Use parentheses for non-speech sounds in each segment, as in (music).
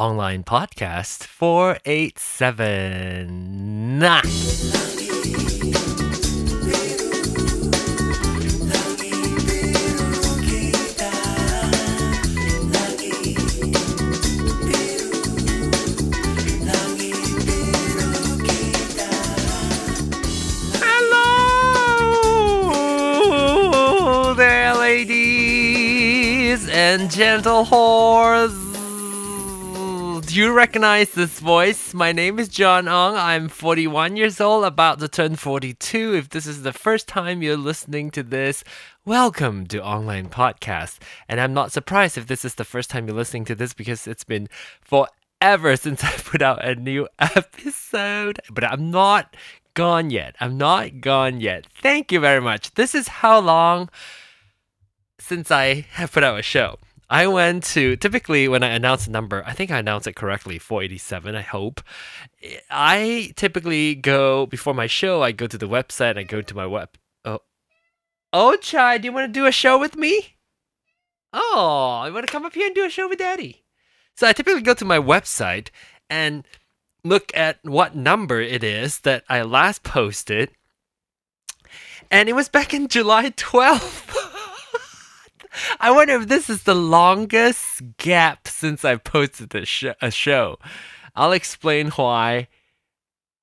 online podcast 487. Hello there, ladies and gentle whores. Do you recognize this voice? My name is John Ong. I'm 41 years old, about to turn 42. If this is the first time you're listening to this, welcome to Online Podcast. And I'm not surprised if this is the first time you're listening to this because it's been forever (laughs) since I put out a new episode. But I'm not gone yet. I'm not gone yet. Thank you very much. This is how long since I have put out a show. I went to typically when I announce a number, I think I announced it correctly, 487, I hope. I typically go before my show, I go to the website, I go to my web Oh. Oh Chai, do you want to do a show with me? Oh, you want to come up here and do a show with Daddy? So I typically go to my website and look at what number it is that I last posted. And it was back in July (laughs) 12th. (laughs) I wonder if this is the longest gap since I posted a, sh- a show. I'll explain why.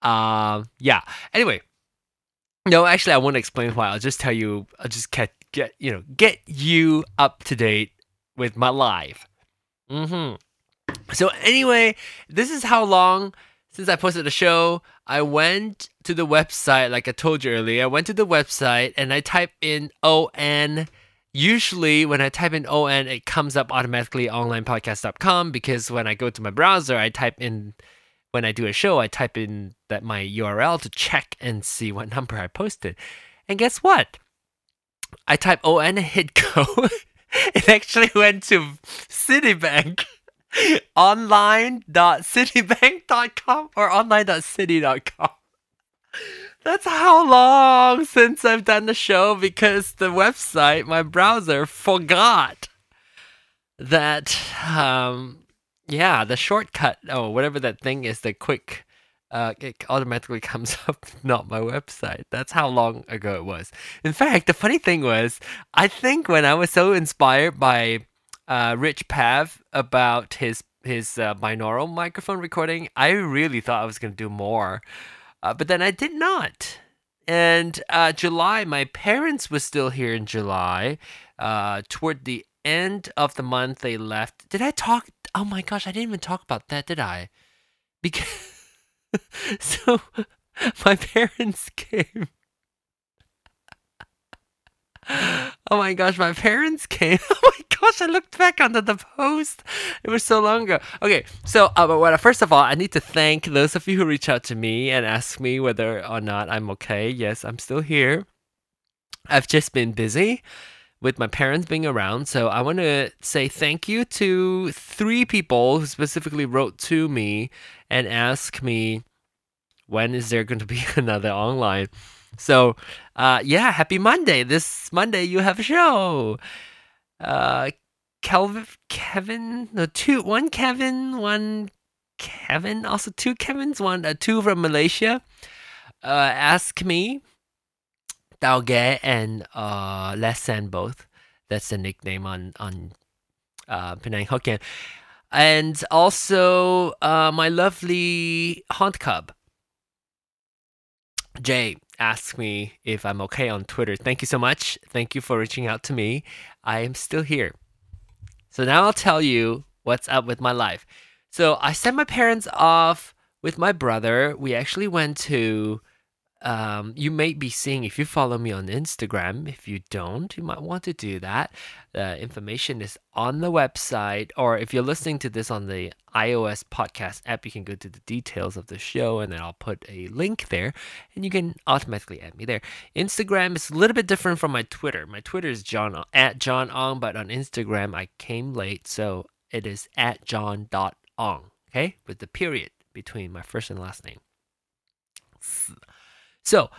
Um, yeah. Anyway, no, actually, I won't explain why. I'll just tell you. I'll just get get you know get you up to date with my life. Mm-hmm. So anyway, this is how long since I posted the show. I went to the website, like I told you earlier. I went to the website and I typed in ON usually when I type in ON, it comes up automatically onlinepodcast.com because when I go to my browser, I type in, when I do a show, I type in that my URL to check and see what number I posted. And guess what? I type ON and hit go. (laughs) it actually went to Citibank. (laughs) online.citibank.com or online.citi.com. That's how long since I've done the show because the website, my browser, forgot that, um, yeah, the shortcut, oh, whatever that thing is, the quick, uh, it automatically (laughs) comes up, not my website. That's how long ago it was. In fact, the funny thing was, I think when I was so inspired by uh, Rich Pav about his his uh, binaural microphone recording, I really thought I was to do more. Uh, but then I did not. And uh, July, my parents were still here in July. Uh, toward the end of the month, they left. Did I talk? Oh my gosh, I didn't even talk about that, did I? Because (laughs) so (laughs) my (laughs) parents came. (laughs) Oh my gosh, my parents came. (laughs) Oh my gosh, I looked back onto the post. It was so long ago. Okay, so uh, but first of all, I need to thank those of you who reach out to me and ask me whether or not I'm okay. Yes, I'm still here. I've just been busy with my parents being around. So I want to say thank you to three people who specifically wrote to me and asked me when is there going to be (laughs) another online. So, uh, yeah, happy Monday. This Monday you have a show. Uh, Kelvin, Kevin, no, two, one Kevin, one Kevin, also two Kevins, one, uh, two from Malaysia. Uh, ask me, Dao Ge and uh, Les San both. That's the nickname on on uh, Penang Hokkien. And also uh, my lovely Haunt Cub. Jay asked me if I'm okay on Twitter. Thank you so much. Thank you for reaching out to me. I am still here. So now I'll tell you what's up with my life. So I sent my parents off with my brother. We actually went to um, you may be seeing if you follow me on Instagram. If you don't, you might want to do that. The information is on the website, or if you're listening to this on the iOS podcast app, you can go to the details of the show, and then I'll put a link there, and you can automatically add me there. Instagram is a little bit different from my Twitter. My Twitter is John at John Ong, but on Instagram I came late, so it is at John dot Ong. Okay, with the period between my first and last name. So,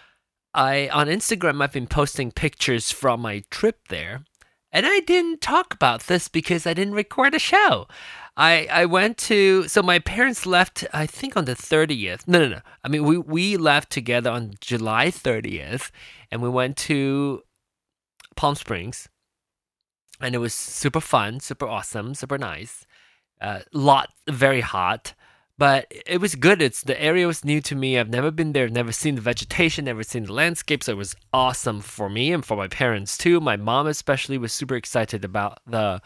I on Instagram I've been posting pictures from my trip there, And I didn't talk about this because I didn't record a show. I, I went to so my parents left I think on the 30th. No no no. I mean we we left together on July 30th and we went to Palm Springs. And it was super fun, super awesome, super nice. Uh, lot very hot but it was good. It's the area was new to me. I've never been there, never seen the vegetation, never seen the landscape. So it was awesome for me and for my parents too. My mom especially was super excited about the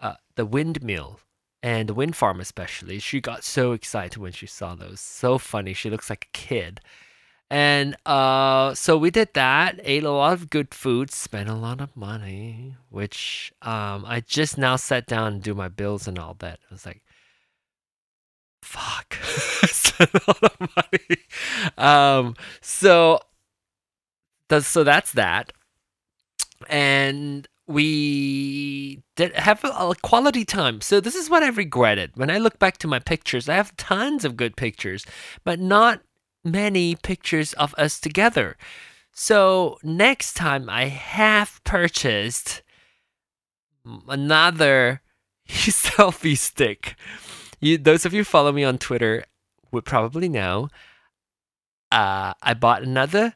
uh, the windmill and the wind farm especially. She got so excited when she saw those. So funny. She looks like a kid. And uh, so we did that, ate a lot of good food, spent a lot of money, which um, I just now sat down and do my bills and all that. I was like, fuck. (laughs) Spent a lot of money. Um so that's so that's that. And we did have a, quality time. So this is what i've regretted. When i look back to my pictures i have tons of good pictures but not many pictures of us together. So next time i have purchased another (laughs) selfie stick you, those of you follow me on Twitter would probably know. Uh, I bought another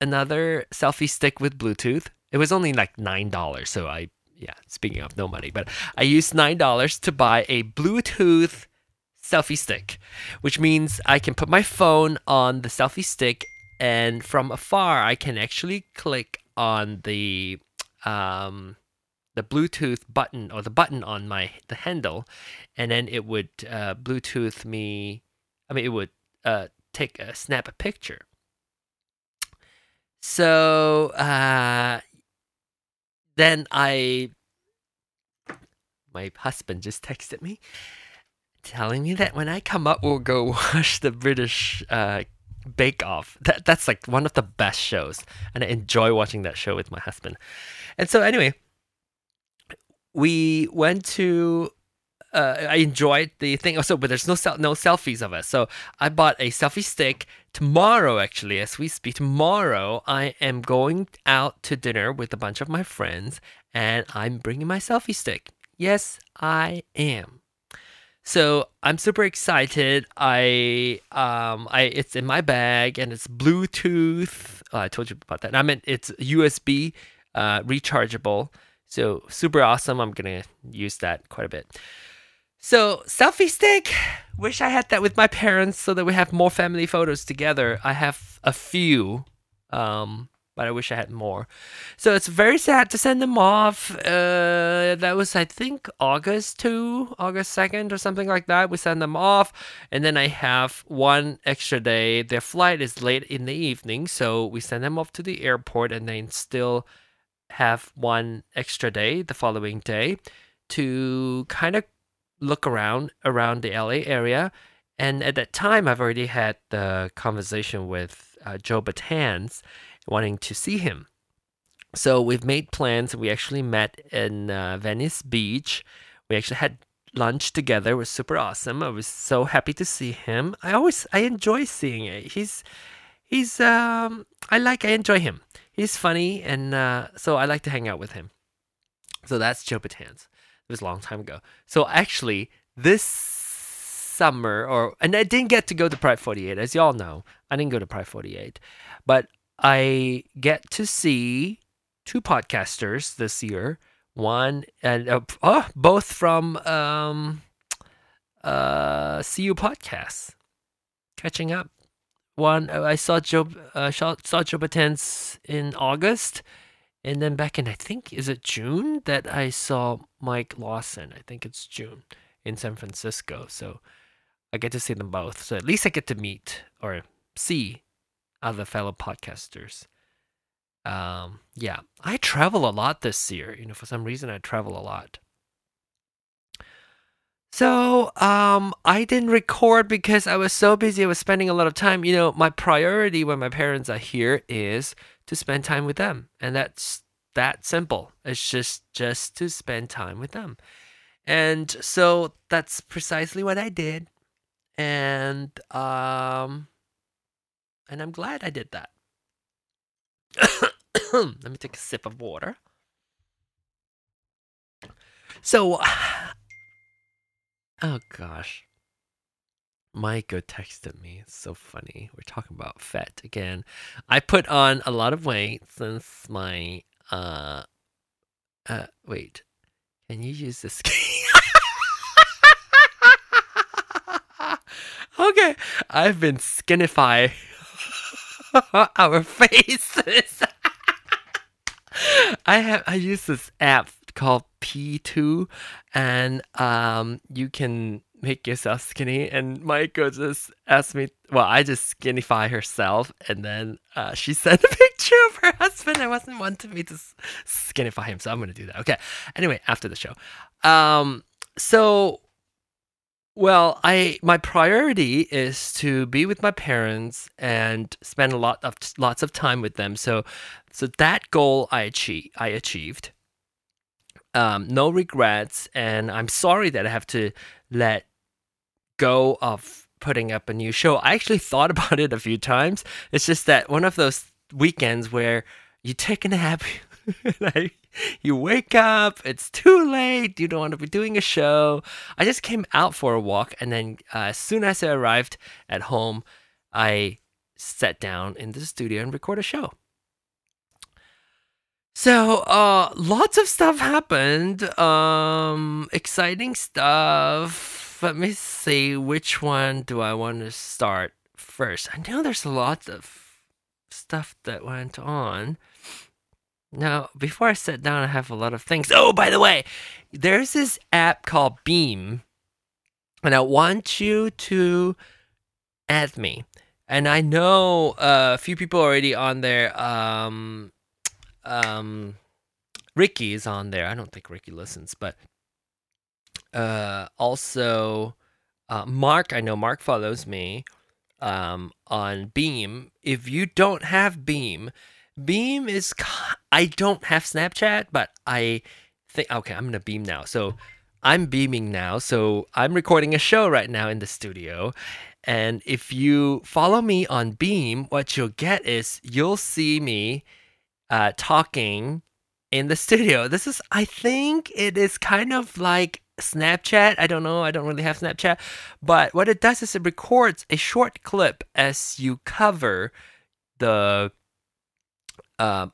another selfie stick with Bluetooth. It was only like nine dollars, so I yeah. Speaking of no money, but I used nine dollars to buy a Bluetooth selfie stick, which means I can put my phone on the selfie stick, and from afar I can actually click on the um, the Bluetooth button or the button on my the handle, and then it would uh, Bluetooth me. I mean, it would uh, take a snap a picture. So uh, then I, my husband just texted me, telling me that when I come up, we'll go (laughs) watch the British uh, Bake Off. That that's like one of the best shows, and I enjoy watching that show with my husband. And so anyway, we went to uh, I enjoyed the thing. Also, but there's no no selfies of us. So I bought a selfie stick tomorrow. Actually, as we speak, tomorrow I am going out to dinner with a bunch of my friends, and I'm bringing my selfie stick. Yes, I am. So I'm super excited. I um I it's in my bag and it's Bluetooth. Oh, I told you about that. I meant it's USB uh, rechargeable. So super awesome. I'm gonna use that quite a bit. So selfie stick. Wish I had that with my parents so that we have more family photos together. I have a few, um, but I wish I had more. So it's very sad to send them off. Uh, that was I think August two, August second or something like that. We send them off, and then I have one extra day. Their flight is late in the evening, so we send them off to the airport, and then still have one extra day the following day to kind of look around around the LA area. And at that time, I've already had the conversation with uh, Joe Batans, wanting to see him. So we've made plans. We actually met in uh, Venice Beach. We actually had lunch together. It was super awesome. I was so happy to see him. I always I enjoy seeing it. He's he's um I like I enjoy him he's funny, and uh, so I like to hang out with him. So that's Joe Batans. It was a long time ago. So actually, this summer, or and I didn't get to go to Pride 48, as y'all know. I didn't go to Pride 48, but I get to see two podcasters this year. One and uh, oh, both from um, uh, CU podcasts. Catching up one uh, I saw Joe uh, saw, Joe Batans in August, and then back in I think is it June that I saw Mike Lawson. I think it's June in San Francisco. So I get to see them both. So at least I get to meet or see other fellow podcasters. Um, yeah, I travel a lot this year. You know, for some reason I travel a lot. So, um, I didn't record because I was so busy. I was spending a lot of time. You know, my priority when my parents are here is to spend time with them, and that's that simple. It's just just to spend time with them, and so that's precisely what I did, and um, and I'm glad I did that. (coughs) Let me take a sip of water. So, oh gosh. Micah texted me. It's so funny. We're talking about fat again. I put on a lot of weight since my uh uh wait. Can you use this? (laughs) okay. I've been skinify (laughs) our faces. (laughs) I have I use this app called P2 and um you can make yourself skinny. And Michael just asked me well I just skinify herself and then uh, she (laughs) sent a picture of her husband. I wasn't wanting me to skinify him so I'm gonna do that. Okay. Anyway after the show. Um so well I my priority is to be with my parents and spend a lot of lots of time with them. So so that goal I achieve I achieved um, no regrets, and I'm sorry that I have to let go of putting up a new show. I actually thought (laughs) about it a few times. It's just that one of those weekends where you take a nap, (laughs) you wake up, it's too late, you don't want to be doing a show. I just came out for a walk, and then uh, as soon as I arrived at home, I sat down in the studio and record a show. So, uh, lots of stuff happened. Um, exciting stuff. Let me see which one do I want to start first. I know there's a lot of stuff that went on. Now, before I sit down, I have a lot of things. Oh, by the way, there's this app called Beme, and I want you to add me. And I know uh, a few people already on there. Um, um, Ricky is on there. I don't think Ricky listens, but uh, also uh, Mark. I know Mark follows me um, on Beme. If you don't have Beme, Beme is. I don't have Snapchat, but I think okay. I'm gonna Beam now. So I'm beaming now. So I'm recording a show right now in the studio. And if you follow me on Beme, what you'll get is you'll see me uh, talking in the studio. This is, I think, it is kind of like Snapchat. I don't know. I don't really have Snapchat. But what it does is it records a short clip as you cover the uh,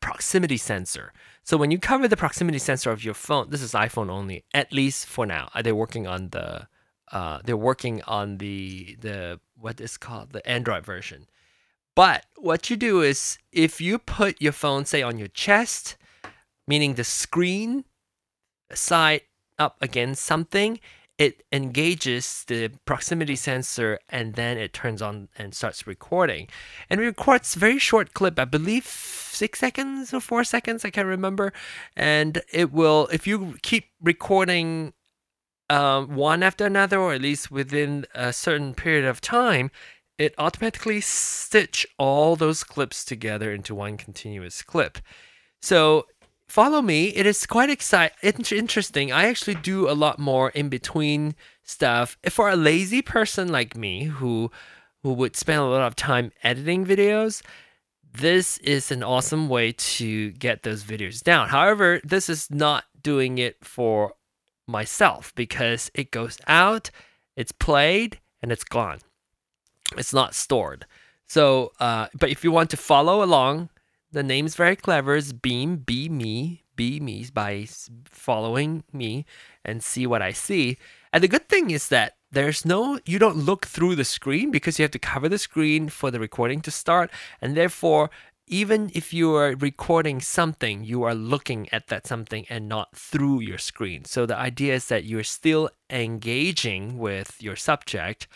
proximity sensor. So when you cover the proximity sensor of your phone, this is iPhone only, at least for now. They're working on the uh, they're working on the the what is called the Android version. But what you do is if you put your phone, say, on your chest, meaning the screen side up against something, it engages the proximity sensor and then it turns on and starts recording. And it records very short clip, I believe six seconds or four seconds, I can't remember. And it will, if you keep recording um, one after another, or at least within a certain period of time, it automatically stitch all those clips together into one continuous clip. So follow me. It is quite exciting, interesting. I actually do a lot more in between stuff. For a lazy person like me who who would spend a lot of time editing videos, this is an awesome way to get those videos down. However, this is not doing it for myself because it goes out, it's played, and it's gone. It's not stored. So, uh, but if you want to follow along, the name's very clever. It's Beme, Be Me, Be Me by following me and see what I see. And the good thing is that there's no, you don't look through the screen because you have to cover the screen for the recording to start. And therefore, even if you are recording something, you are looking at that something and not through your screen. So the idea is that you're still engaging with your subject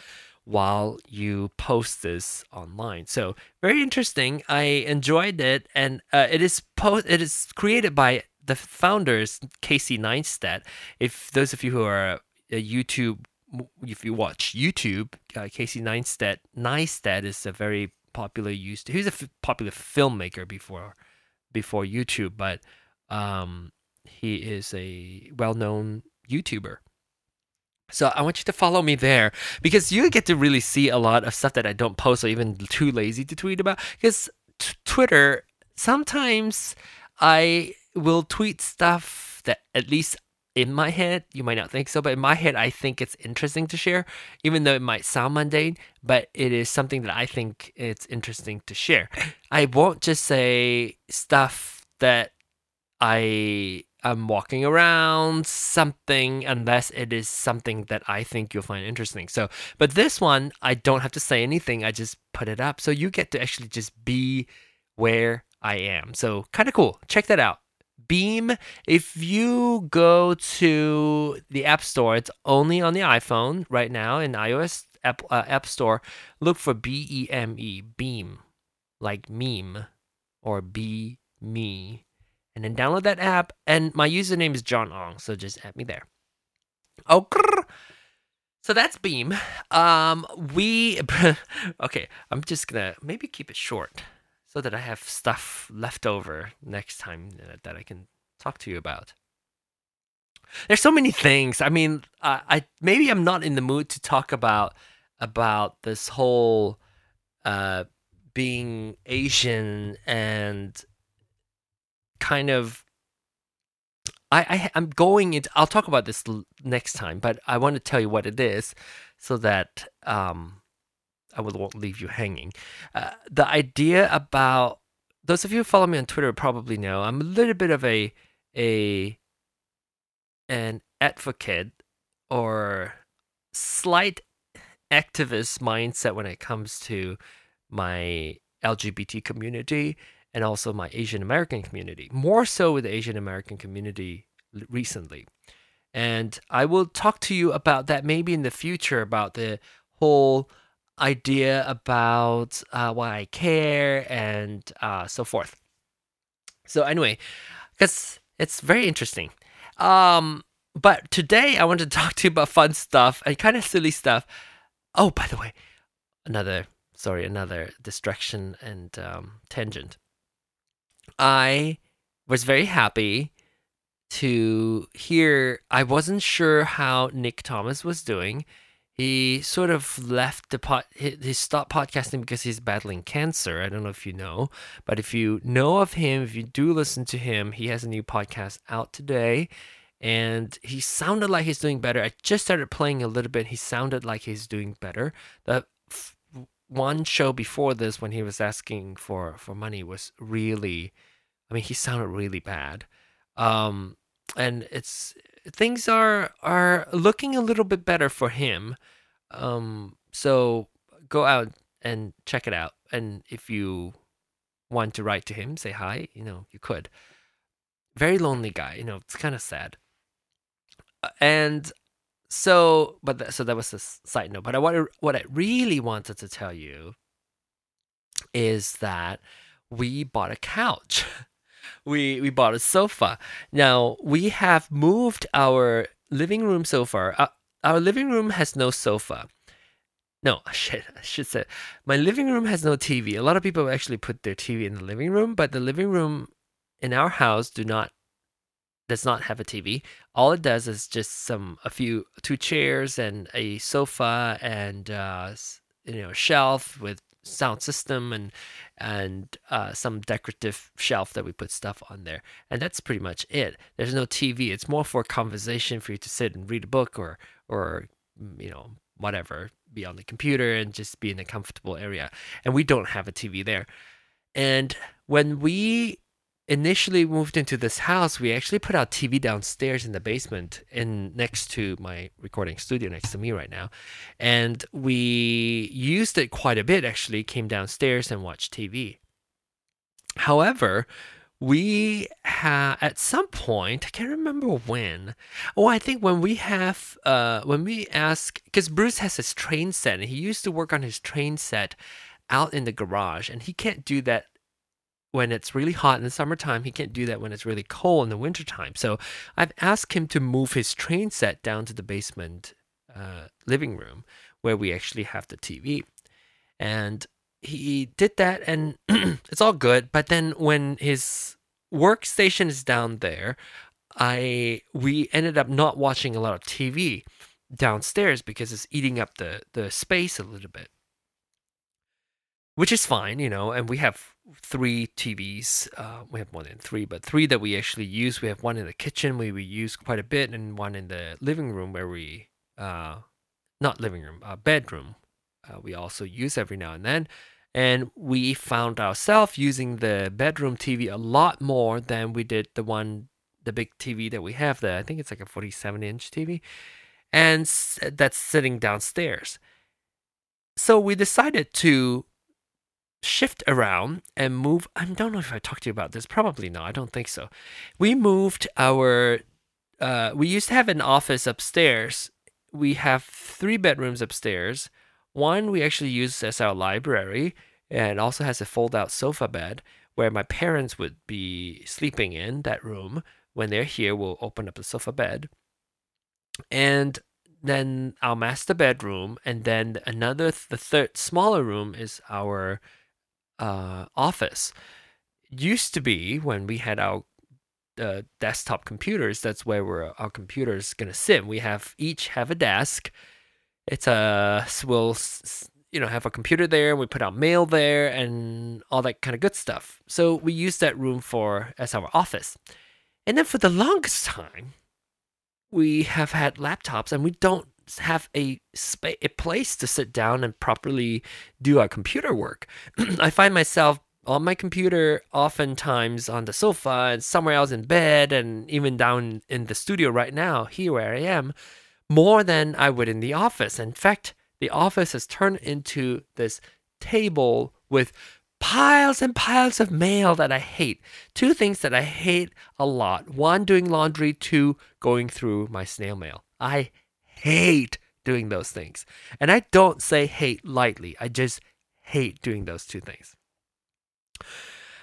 while you post this online. So very interesting. I enjoyed it, and uh, it is post. It is created by the founders Casey Neistat. If those of you who are a YouTube, if you watch YouTube, uh, Casey Neistat, Neistat is a very popular used. He's a f- popular filmmaker before before YouTube, but um, he is a well-known YouTuber. So I want you to follow me there because you get to really see a lot of stuff that I don't post or even too lazy to tweet about. Because t- Twitter, sometimes I will tweet stuff that at least in my head, you might not think so, but in my head, I think it's interesting to share, even though it might sound mundane, but it is something that I think it's interesting to share. I won't just say stuff that I am walking around, something, unless it is something that I think you'll find interesting. So, but this one, I don't have to say anything, I just put it up. So you get to actually just be where I am. So, kind of cool. Check that out. Beme, if you go to the App Store, it's only on the iPhone right now in iOS App, uh, App Store. Look for B E M E, Beme, like meme or be me. And then download that app. And my username is John Ong, so just add me there. Oh, so that's Beme. Um, we (laughs) okay. I'm just gonna maybe keep it short so that I have stuff left over next time that I can talk to you about. There's so many things. I mean, uh, I maybe I'm not in the mood to talk about about this whole uh, being Asian and kind of. I, I I'm going into. I'll talk about this next time, but I want to tell you what it is, so that um, I will won't leave you hanging. Uh, the idea about those of you who follow me on Twitter probably know I'm a little bit of a a an advocate or slight activist mindset when it comes to my LGBT community and also my Asian American community. More so with the Asian American community recently. And I will talk to you about that maybe in the future about the whole idea about uh, why I care and uh, so forth. So anyway, because it's very interesting. Um, but today I want to (laughs) talk to you about fun stuff and kind of silly stuff. Oh, by the way, another sorry, another distraction and um, tangent. I was very happy to hear. I wasn't sure how Nick Thomas was doing. He sort of left the pot he, he stopped podcasting because he's battling cancer. I don't know if you know but if you know of him if you do listen to him he has a new podcast out today and he sounded like he's doing better. I just started playing a little bit. He sounded like he's doing better. The one show before this when he was asking for for money was really i mean he sounded really bad um and it's things are are looking a little bit better for him. Um, so go out and check it out. And if you want to write to him, say hi, you know, you could. Very lonely guy, you know, it's kind of sad. Uh, and so, but so that was a side note. But I what what I really wanted to tell you is that we bought a couch. (laughs) we we bought a sofa. Now we have moved our living room sofa. Uh, our living room has no sofa. No, (laughs) shit, I should say my living room has no TV. A lot of people actually put their TV in the living room, but the living room in our house do not does not have a TV. All it does is just some a few two chairs and a sofa and uh, you know a shelf with sound system and and uh, some decorative shelf that we put stuff on there. And that's pretty much it. There's no tv it's more for conversation for you to sit and read a book or or mm, you know whatever be on the computer and just be in a comfortable area. And we don't have a tv there. And when we initially moved into this house, we actually put our TV downstairs in the basement, in next to my recording studio next to me right now, and we used it quite a bit. Actually, came downstairs and watched TV. However, we have at some point i can't remember when oh i think when we have uh when we ask because bruce has his train set and he used to work on his train set out in the garage and he can't do that when it's really hot in the summertime. He can't do that when it's really cold in the wintertime. So I've asked him to move his train set down to the basement uh, living room where we actually have the TV. And he did that, and (clears throat) it's all good. But then when his workstation is down there, I we ended up not watching a lot of TV downstairs because it's eating up the the space a little bit. Which is fine, you know. And we have three TVs. Uh, we have more than three, but three that we actually use. We have one in the kitchen where we use quite a bit, and one in the living room where we, uh, not living room, uh, bedroom, uh, we also use every now and then. And we found ourselves using the bedroom TV a lot more than we did the one, the big TV that we have there. I think it's like a 47 inch TV, and that's sitting downstairs. So we decided to shift around and move. I don't know if I talked to you about this. Probably not. I don't think so. We moved our. Uh, we used to have an office upstairs. We have three bedrooms upstairs. One we actually use as our library, and also has a fold-out sofa bed where my parents would be sleeping in that room. When they're here, we'll open up the sofa bed, and then our master bedroom, and then another, the third smaller room is our uh, office. Used to be when we had our uh, desktop computers. That's where we're, our computers gonna sit. We have each have a desk. It's a we'll you know have a computer there. and We put our mail there and all that kind of good stuff. So we use that room for as our office. And then for the longest time, we have had laptops and we don't have a space a place to sit down and properly do our computer work. (clears throat) I find myself on my computer oftentimes on the sofa and somewhere else in bed and even down in the studio right now here where I am more than I would in the office. In fact, the office has turned into this table with piles and piles of mail that I hate. Two things that I hate a lot. One, doing laundry. Two, going through my snail mail. I hate doing those things. And I don't say hate lightly. I just hate doing those two things.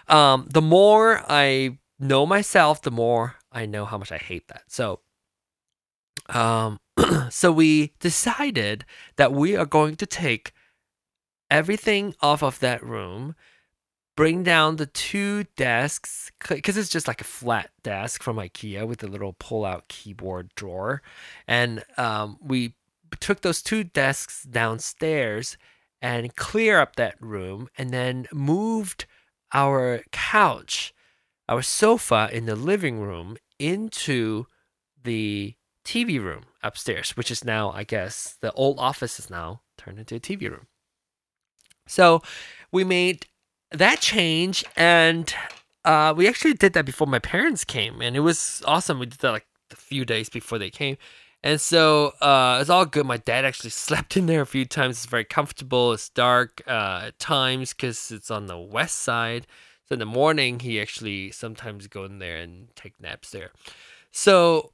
Um, the more I know myself, the more I know how much I hate that. So, um, (clears throat) so we decided that we are going to take everything off of that room, bring down the two desks because it's just like a flat desk from IKEA with a little pull-out keyboard drawer, and um, we took those two desks downstairs and clear up that room, and then moved our couch, our sofa in the living room into the TV room upstairs, which is now, I guess, the old office is now turned into a TV room. So we made that change, and uh, we actually did that before my parents came, and it was awesome. We did that like a few days before they came. And so uh, it's all good. My dad actually (laughs) slept in there a few times. It's very comfortable. It's dark uh, at times because it's on the west side. So in the morning, he actually sometimes go in there and take naps there. So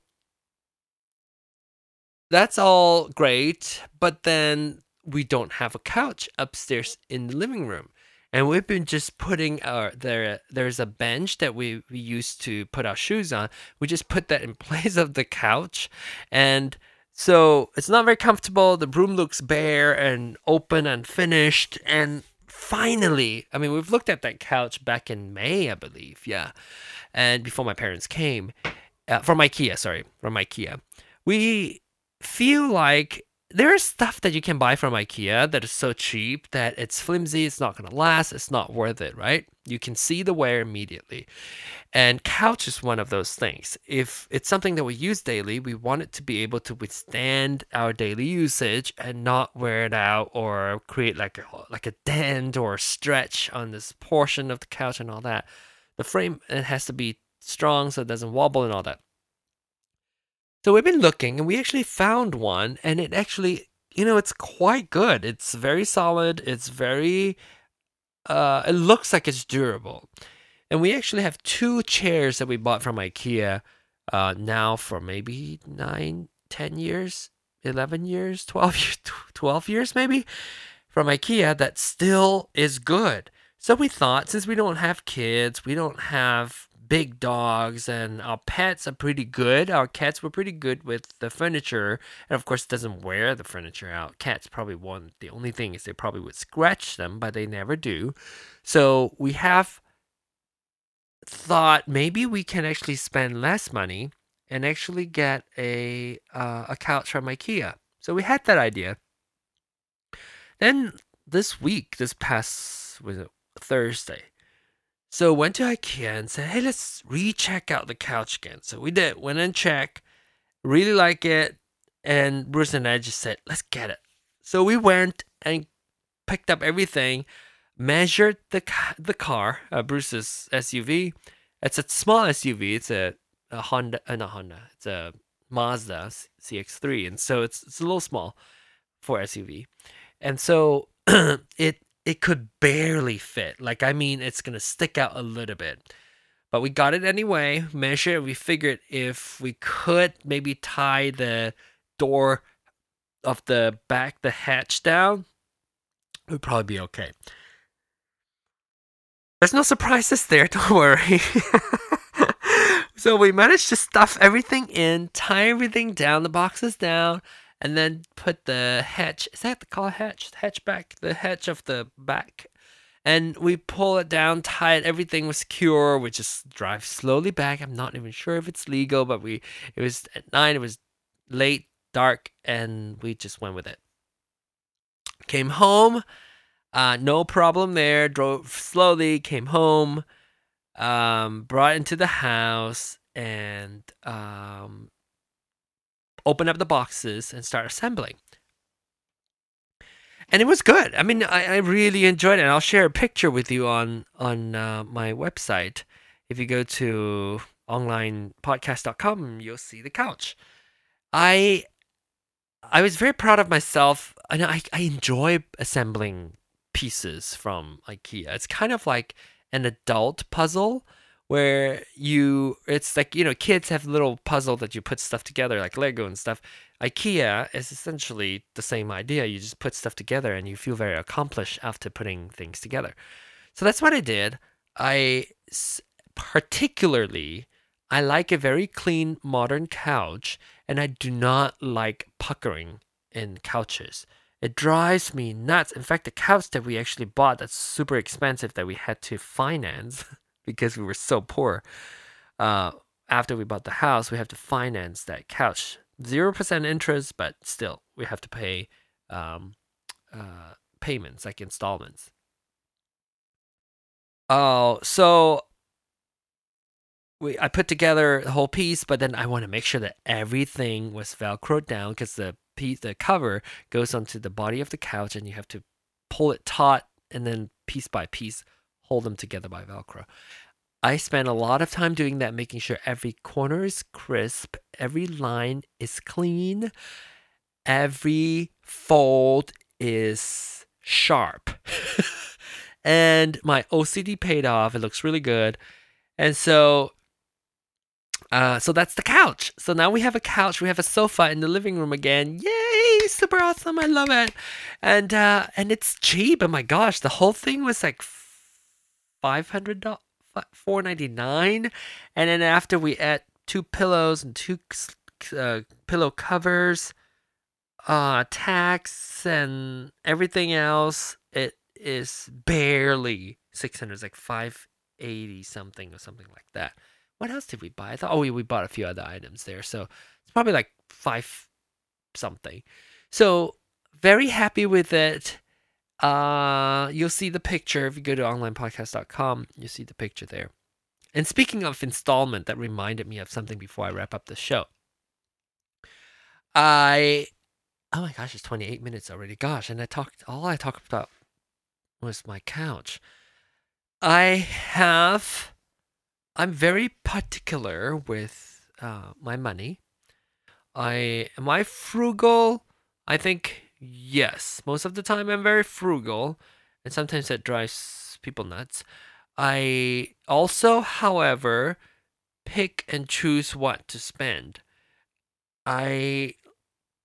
that's all great. But then we don't have a couch upstairs in the living room. And we've been just putting our there. There's a bench that we we used to put our shoes on. We just put that in (laughs) place of the couch, and so it's not very comfortable. The room looks bare and open and finished. And finally, I mean, we've looked at that couch back in May, I believe, yeah, and before my parents came, uh, from IKEA. Sorry, from IKEA. We feel like there's stuff that you can buy from IKEA that is so cheap that it's flimsy, it's not going to last, it's not worth it, right? You can see the wear immediately. And couch is one of those things. If it's something that we use daily, we want it to be able to withstand our daily usage and not wear it out or create like a, like a dent or a stretch on this portion of the couch and all that. The frame it has to be strong so it doesn't wobble and all that. So we've been looking and we actually found one and it actually, you know, it's quite good. It's very solid. It's very uh it looks like it's durable. And we actually have two chairs that we bought from IKEA uh now for maybe nine, ten years, 11 years, (laughs) 12 years, 12 years maybe from IKEA that still is good. So we thought since we don't have kids, we don't have big dogs and our pets are pretty good. Our cats were pretty good with the furniture, and of course, it doesn't wear the furniture out. Cats probably won't. The only thing is they probably would scratch them, but they never do. So we have thought maybe we can actually spend less money and actually get a uh, a couch from IKEA. So we had that idea. Then this week, this past was it Thursday. So went to IKEA and said, "Hey, let's recheck out the couch again." So we did. Went and check. Really like it, and Bruce and I just said, "Let's get it." So we went and picked up everything, measured the the car, uh, Bruce's SUV. It's a small SUV. It's a, a Honda, uh, not Honda. It's a Mazda CX-3, and so it's it's a little small for SUV, and so (clears throat) it it could barely fit. Like I mean, it's gonna stick out a little bit. But we got it anyway. Measured. We figured if we could maybe tie the door of the back, the hatch down, it would probably be okay. There's no surprises there. (laughs) Don't worry. (laughs) so we managed to stuff everything in, tie everything down, the boxes down, and then put the hatch. Is that the call hatch? The Hatchback, the hatch of the back. And we pull it down, tie it. Everything was secure. We just drive slowly back. I'm not even sure if it's legal, but we. It was at nine. It was late, dark, and we just went with it. Came home. Uh, no problem there. Drove slowly. Came home. Um, brought into the house and um, open up the boxes and start assembling. And it was good. I mean, I, I really enjoyed it. And I'll share a picture with you on on uh, my website. If you go to onlinepodcast.com, you'll see the couch. I I was very proud of myself. And I, I enjoy assembling pieces from IKEA. It's kind of like an adult puzzle where you it's like you know kids have little puzzle that you put stuff together like lego and stuff. Ikea is essentially the same idea. You just put stuff together and you feel very accomplished after putting things together. So that's what i did. I particularly i like a very clean modern couch and i do not like puckering in couches. It drives me nuts. In fact the couch that we actually bought that's super expensive that we had to finance (laughs) because we were so poor. Uh, after we bought the house, we have to finance that couch. Zero percent interest, but still, we have to pay um, uh, payments like installments. Oh, so we I put together the whole piece, but then I want to make sure that everything was velcroed down because the piece, the cover goes onto the body of the couch, and you have to pull it taut and then piece by piece hold them together by Velcro. I spent a lot of time doing that, making sure every corner is crisp, every line is clean, every fold is sharp. (laughs) and my OCD paid off. It looks really good. And so uh, so that's the couch. So now we have a couch, we have a sofa in the living room again. Yay! Super awesome. I love it. And uh, and it's cheap. Oh my gosh, the whole thing was like five hundred four ninety nine, and then after we add two pillows and two uh, pillow covers, uh, tax and everything else, it is barely six hundred. It's like five eighty something or something like that. What else did we buy? I thought oh we, we bought a few other items there, so it's probably like five something. So very happy with it. Uh, you'll see the picture if you go to onlinepodcast.com. You see the picture there. And speaking of installment, that reminded me of something before I wrap up the show. I, oh my gosh, it's 28 minutes already. Gosh, and I talked, all I talked about was my couch. I have, I'm very particular with uh, my money. I, am I frugal? I think Yes, most of the time I'm very frugal, and sometimes that drives people nuts. I also, however, pick and choose what to spend. I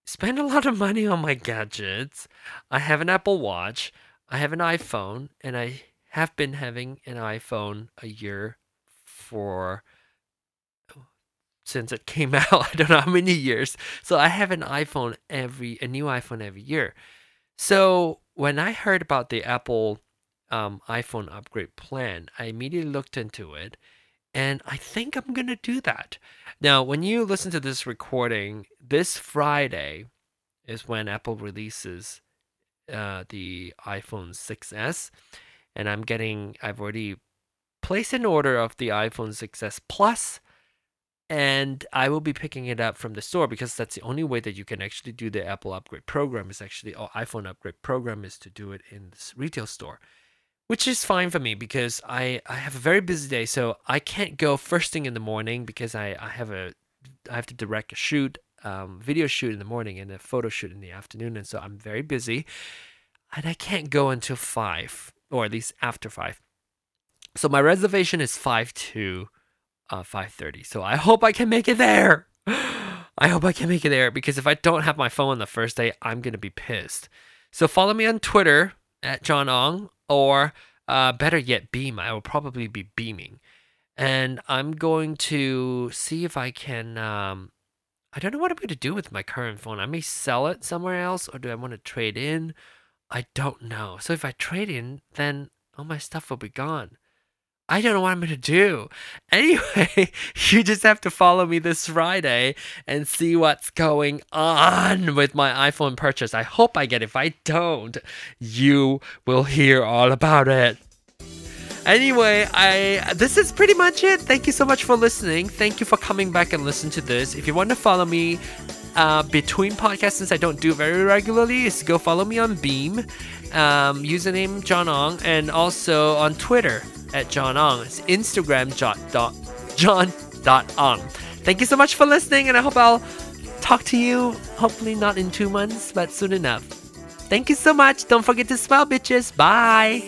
spend a lot of money on my gadgets. I have an Apple Watch, I have an iPhone, and I have been having an iPhone a year for since it came (laughs) out. I don't know how many years. So I have an iPhone every a new iPhone every year. So when I heard about the Apple um, iPhone upgrade plan, I immediately looked into it, and I think I'm gonna do that. Now, when you listen to this recording, this Friday is when Apple releases uh, the iPhone 6s, and I'm getting. I've already placed an order of the iPhone 6s Plus, and I will be picking it up from the store because that's the only way that you can actually do the Apple Upgrade program. Is actually or iPhone Upgrade program is to do it in this retail store which is fine for me because I, I have a very busy day, so I can't go first thing in the morning because I, I have a I have to direct a shoot, um, video shoot in the morning and a photo shoot in the afternoon, and so I'm very busy, and I can't go until five or at least after five. So my reservation is five to uh, five thirty. So I hope I can make it there. (gasps) I hope I can make it there because if I don't have my phone on the first day, I'm gonna be pissed. So follow me on Twitter at John Ong or uh, better yet, Beme. I will probably be beaming, and I'm going to see if I can. Um, I don't know what I'm going to do with my current phone. I may sell it somewhere else, or do I want to trade in? I don't know. So if I trade in, then all my stuff will be gone. I don't know what I'm going to do. (laughs) Anyway, you just have to follow me this Friday and see what's going on with my iPhone purchase. I hope I get it. If I don't, you will hear all about it. Anyway, I this is pretty much it. Thank you so much for listening. Thank you for coming back and listen to this. If you want to follow me uh, between podcasts, since I don't do very regularly, is go follow me on Beme, um, username John Ong, and also on Twitter at John Ong. It's Instagram John dot John dot Ong. Thank you so much for listening, and I hope I'll talk to you. Hopefully not in two months, but soon enough. Thank you so much. Don't forget to smile, bitches. Bye.